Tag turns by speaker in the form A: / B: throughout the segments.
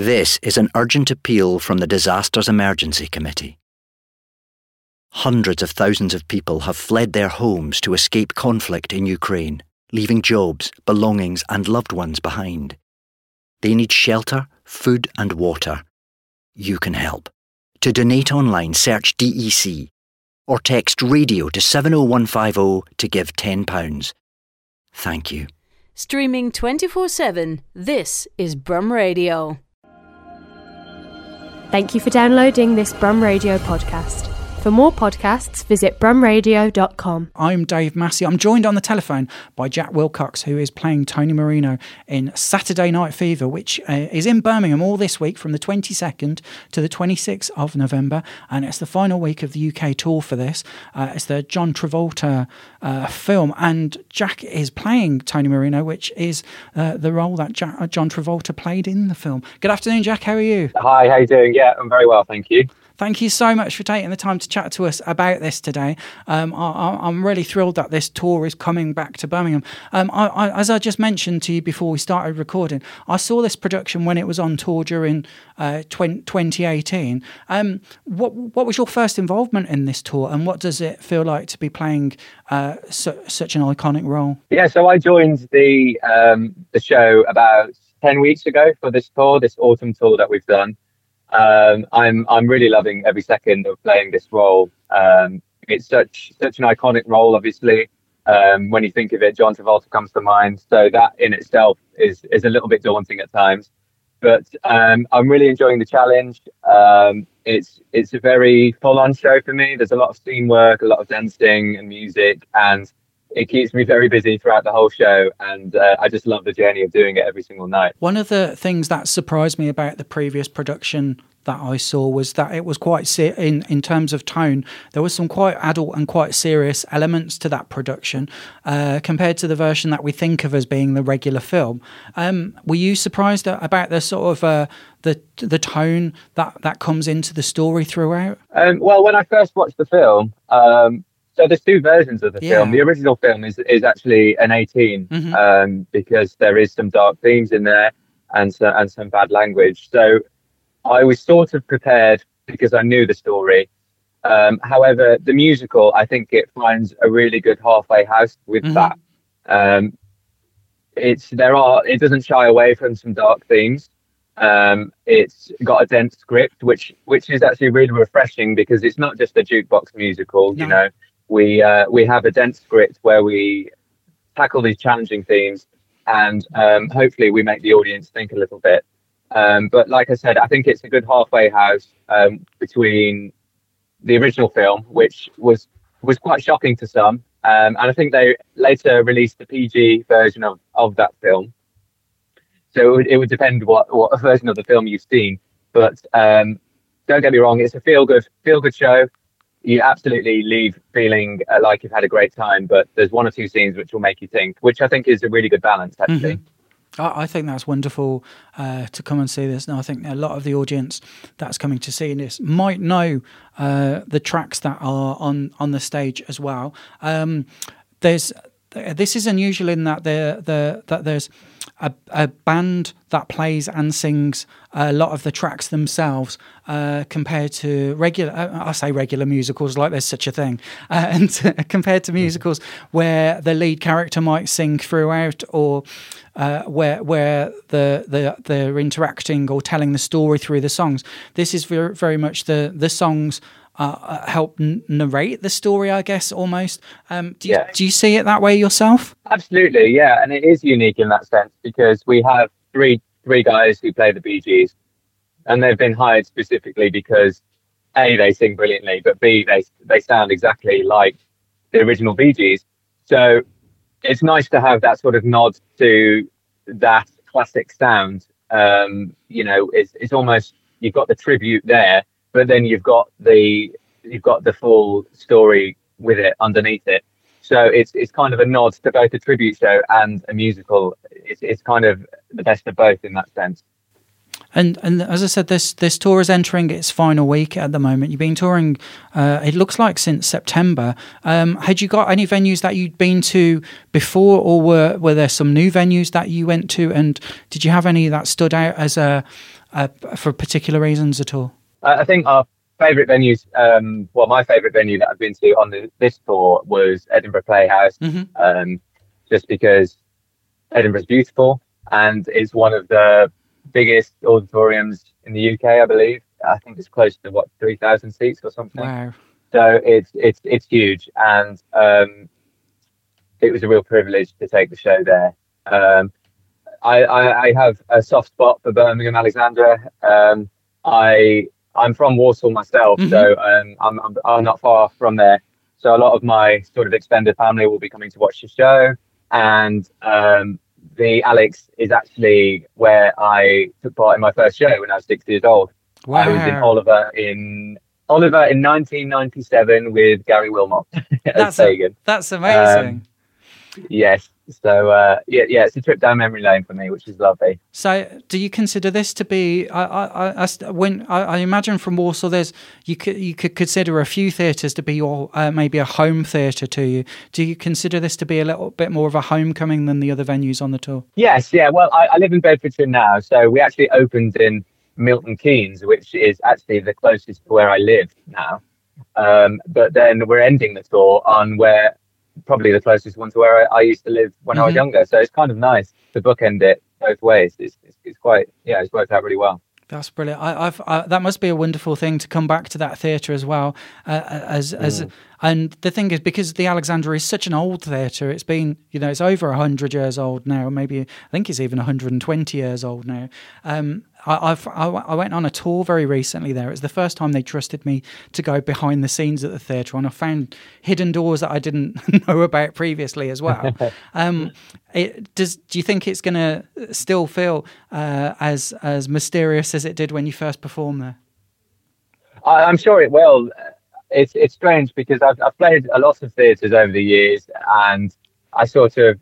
A: This is an urgent appeal from the Disasters Emergency Committee. Hundreds of thousands of people have fled their homes to escape conflict in Ukraine, leaving jobs, belongings, and loved ones behind. They need shelter, food, and water. You can help. To donate online, search DEC or text radio to 70150 to give £10. Thank you.
B: Streaming 24 7, this is Brum Radio.
C: Thank you for downloading this Brum Radio podcast. For more podcasts, visit brumradio.com.
D: I'm Dave Massey. I'm joined on the telephone by Jack Wilcox, who is playing Tony Manero in Saturday Night Fever, which uh, is in Birmingham all this week from the 22nd to the 26th of November. And it's the final week of the UK tour for this. Uh, it's the John Travolta uh, film. And Jack is playing Tony Manero, which is uh, the role that Jack, uh, John Travolta played in the film. Good afternoon, Jack. How are you?
E: Hi, how you doing? Yeah, I'm very well, thank you.
D: Thank you so much for taking the time to chat to us about this today. Um, I, am really thrilled that this tour is coming back to Birmingham. Um, I, I, as I just mentioned to you before we started recording, I saw this production when it was on tour during uh, 20, 2018. Um, what, what was your first involvement in this tour, and what does it feel like to be playing uh, su- such an iconic role?
E: Yeah, so I joined the um, the show about ten weeks ago for this tour, this autumn tour that we've done. Um, I'm I'm really loving every second of playing this role. Um, it's such such an iconic role, obviously. Um, when you think of it, John Travolta comes to mind. So that in itself is is a little bit daunting at times, but um, I'm really enjoying the challenge. Um, it's it's a very full on show for me. There's a lot of scene work, a lot of dancing and music, and it keeps me very busy throughout the whole show and uh, i just love the journey of doing it every single night
D: one of the things that surprised me about the previous production that I saw was that it was quite se- in in terms of tone. There was some quite adult and quite serious elements to that production uh, compared to the version that we think of as being the regular film. Um, were you surprised about the sort of uh, the the tone that that comes into the story throughout?
E: Um, well, when I first watched the film, um, so there's two versions of the yeah. film. The original film is is actually an 18 mm-hmm. um, because there is some dark themes in there and so, and some bad language. So I was sort of prepared because I knew the story. Um, however, the musical, I think it finds a really good halfway house with mm-hmm. that. Um, it's there are it doesn't shy away from some dark themes. Um, it's got a dense script, which which is actually really refreshing because it's not just a jukebox musical. No. You know, we uh, we have a dense script where we tackle these challenging themes, and um, hopefully we make the audience think a little bit. Um, but like I said, I think it's a good halfway house um, between the original film, which was was quite shocking to some, um, and I think they later released the PG version of, of that film. So it would, it would depend what what version of the film you've seen. But um, don't get me wrong, it's a feel good feel good show you absolutely leave feeling uh, like you've had a great time, but there's one or two scenes which will make you think, which I think is a really good balance, actually. Mm-hmm.
D: I think that's wonderful uh, to come and see this. And I think a lot of the audience that's coming to see this might know uh, the tracks that are on, on the stage as well. Um, there's this is unusual in that there the that there's a, a band that plays and sings a lot of the tracks themselves uh, compared to regular uh, I say regular musicals like there's such a thing uh, and compared to musicals where the lead character might sing throughout or uh, where where the, the they're interacting or telling the story through the songs. This is very, very much the the songs uh, uh, help n- narrate the story, I guess, almost. Um, do, you, yeah. do you see it that way yourself?
E: Absolutely, yeah. And it is unique in that sense because we have three three guys who play the Bee Gees, and they've been hired specifically because A, they sing brilliantly, but B, they, they sound exactly like the original Bee Gees. So it's nice to have that sort of nod to that classic sound. Um, you know, it's, it's almost, you've got the tribute there but then you've got the you've got the full story with it underneath it. So it's it's kind of a nod to both a tribute show and a musical. It's it's kind of the best of both in that sense.
D: and and as I said, this this tour is entering its final week at the moment. You've been touring, uh, it looks like since September. Um, had you got any venues that you'd been to before, or were were there some new venues that you went to? And did you have any that stood out as a, a for particular reasons at all?
E: I think our favourite venues, um, well, my favourite venue that I've been to on the, this tour was Edinburgh Playhouse, mm-hmm. um, just because Edinburgh's beautiful and is one of the biggest auditoriums in the UK, I believe. I think it's close to what three thousand seats or something.
D: Wow!
E: So it's it's it's huge, and um, it was a real privilege to take the show there. Um, I, I, I have a soft spot for Birmingham Alexandra. Um, I I'm from Walsall myself, mm-hmm. so um, I'm, I'm I'm not far from there. So a lot of my sort of extended family will be coming to watch the show, and um, the Alex is actually where I took part in my first show when I was six years old. Wow. I was in Oliver in Oliver in 1997 with Gary Wilmot
D: that's a, that's amazing. Um,
E: yes, so uh, yeah, yeah, it's a trip down memory lane for me, which is lovely.
D: So, do you consider this to be? I, I, I when I, I, imagine from Walsall, there's you could you could consider a few theatres to be your uh, maybe a home theatre to you. Do you consider this to be a little bit more of a homecoming than the other venues on the tour?
E: Yes, yeah. Well, I, I live in Bedfordshire now, so we actually opened in Milton Keynes, which is actually the closest to where I live now. Um, but then we're ending the tour on where probably the closest one to where I, I used to live when mm-hmm. I was mm-hmm. younger. So it's kind of nice to bookend it both ways. It's, it's, it's quite, yeah, it's worked out really well.
D: That's brilliant. I, have that must be a wonderful thing to come back to that theatre as well. Uh, as as mm. And the thing is because the Alexandra is such an old theatre. It's been you know it's over hundred years old now. Maybe I think it's even 120 years old now. Um, I, I've, I, went on a tour very recently there. It was the first time they trusted me to go behind the scenes at the theatre, and I found hidden doors that I didn't know about previously as well. um, it, does do you think it's going to still feel uh, as as mysterious as it did when you first performed there?
E: I'm sure it will. It's it's strange because I've I've played a lot of theatres over the years, and I sort of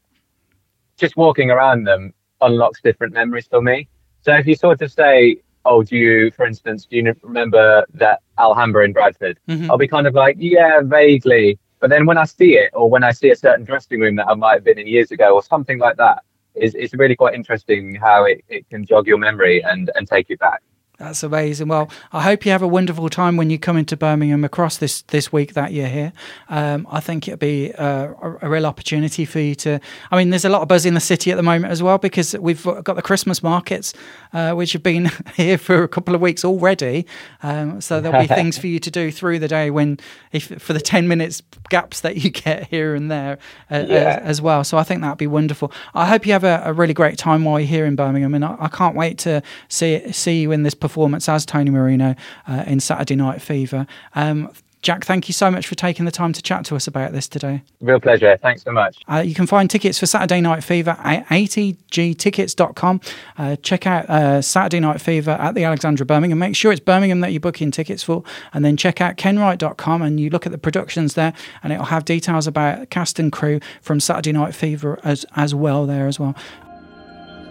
E: just walking around them unlocks different memories for me. So if you sort of say, oh, do you, for instance, do you remember that Alhambra in Bradford? Mm-hmm. I'll be kind of like, yeah, vaguely. But then when I see it, or when I see a certain dressing room that I might have been in years ago, or something like that, is it's really quite interesting how it, it can jog your memory and, and take you back.
D: That's amazing. Well, I hope you have a wonderful time when you come into Birmingham across this, this week that you're here. Um, I think it'll be a, a, real opportunity for you to. I mean, there's a lot of buzz in the city at the moment as well because we've got the Christmas markets, uh, which have been here for a couple of weeks already. Um, so there'll be things for you to do through the day when, if for the 10 minutes gaps that you get here and there uh, yeah. as, as, well. So I think that'd be wonderful. I hope you have a, a, really great time while you're here in Birmingham, and I, I can't wait to see see you in this performance as Tony Manero uh, in Saturday Night Fever. Um, Jack, thank you so much for taking the time to chat to us about this today.
E: Real pleasure. Thanks so much.
D: Uh, you can find tickets for Saturday Night Fever at atgtickets.com. Uh, check out uh, Saturday Night Fever at the Alexandra Birmingham. Make sure it's Birmingham that you're booking tickets for. And then check out kenwright.com and you look at the productions there and it'll have details about cast and crew from Saturday Night Fever as, as well there as well.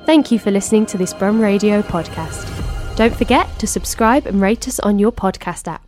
C: Thank you for listening to this Brum Radio podcast. Don't forget to subscribe and rate us on your podcast app.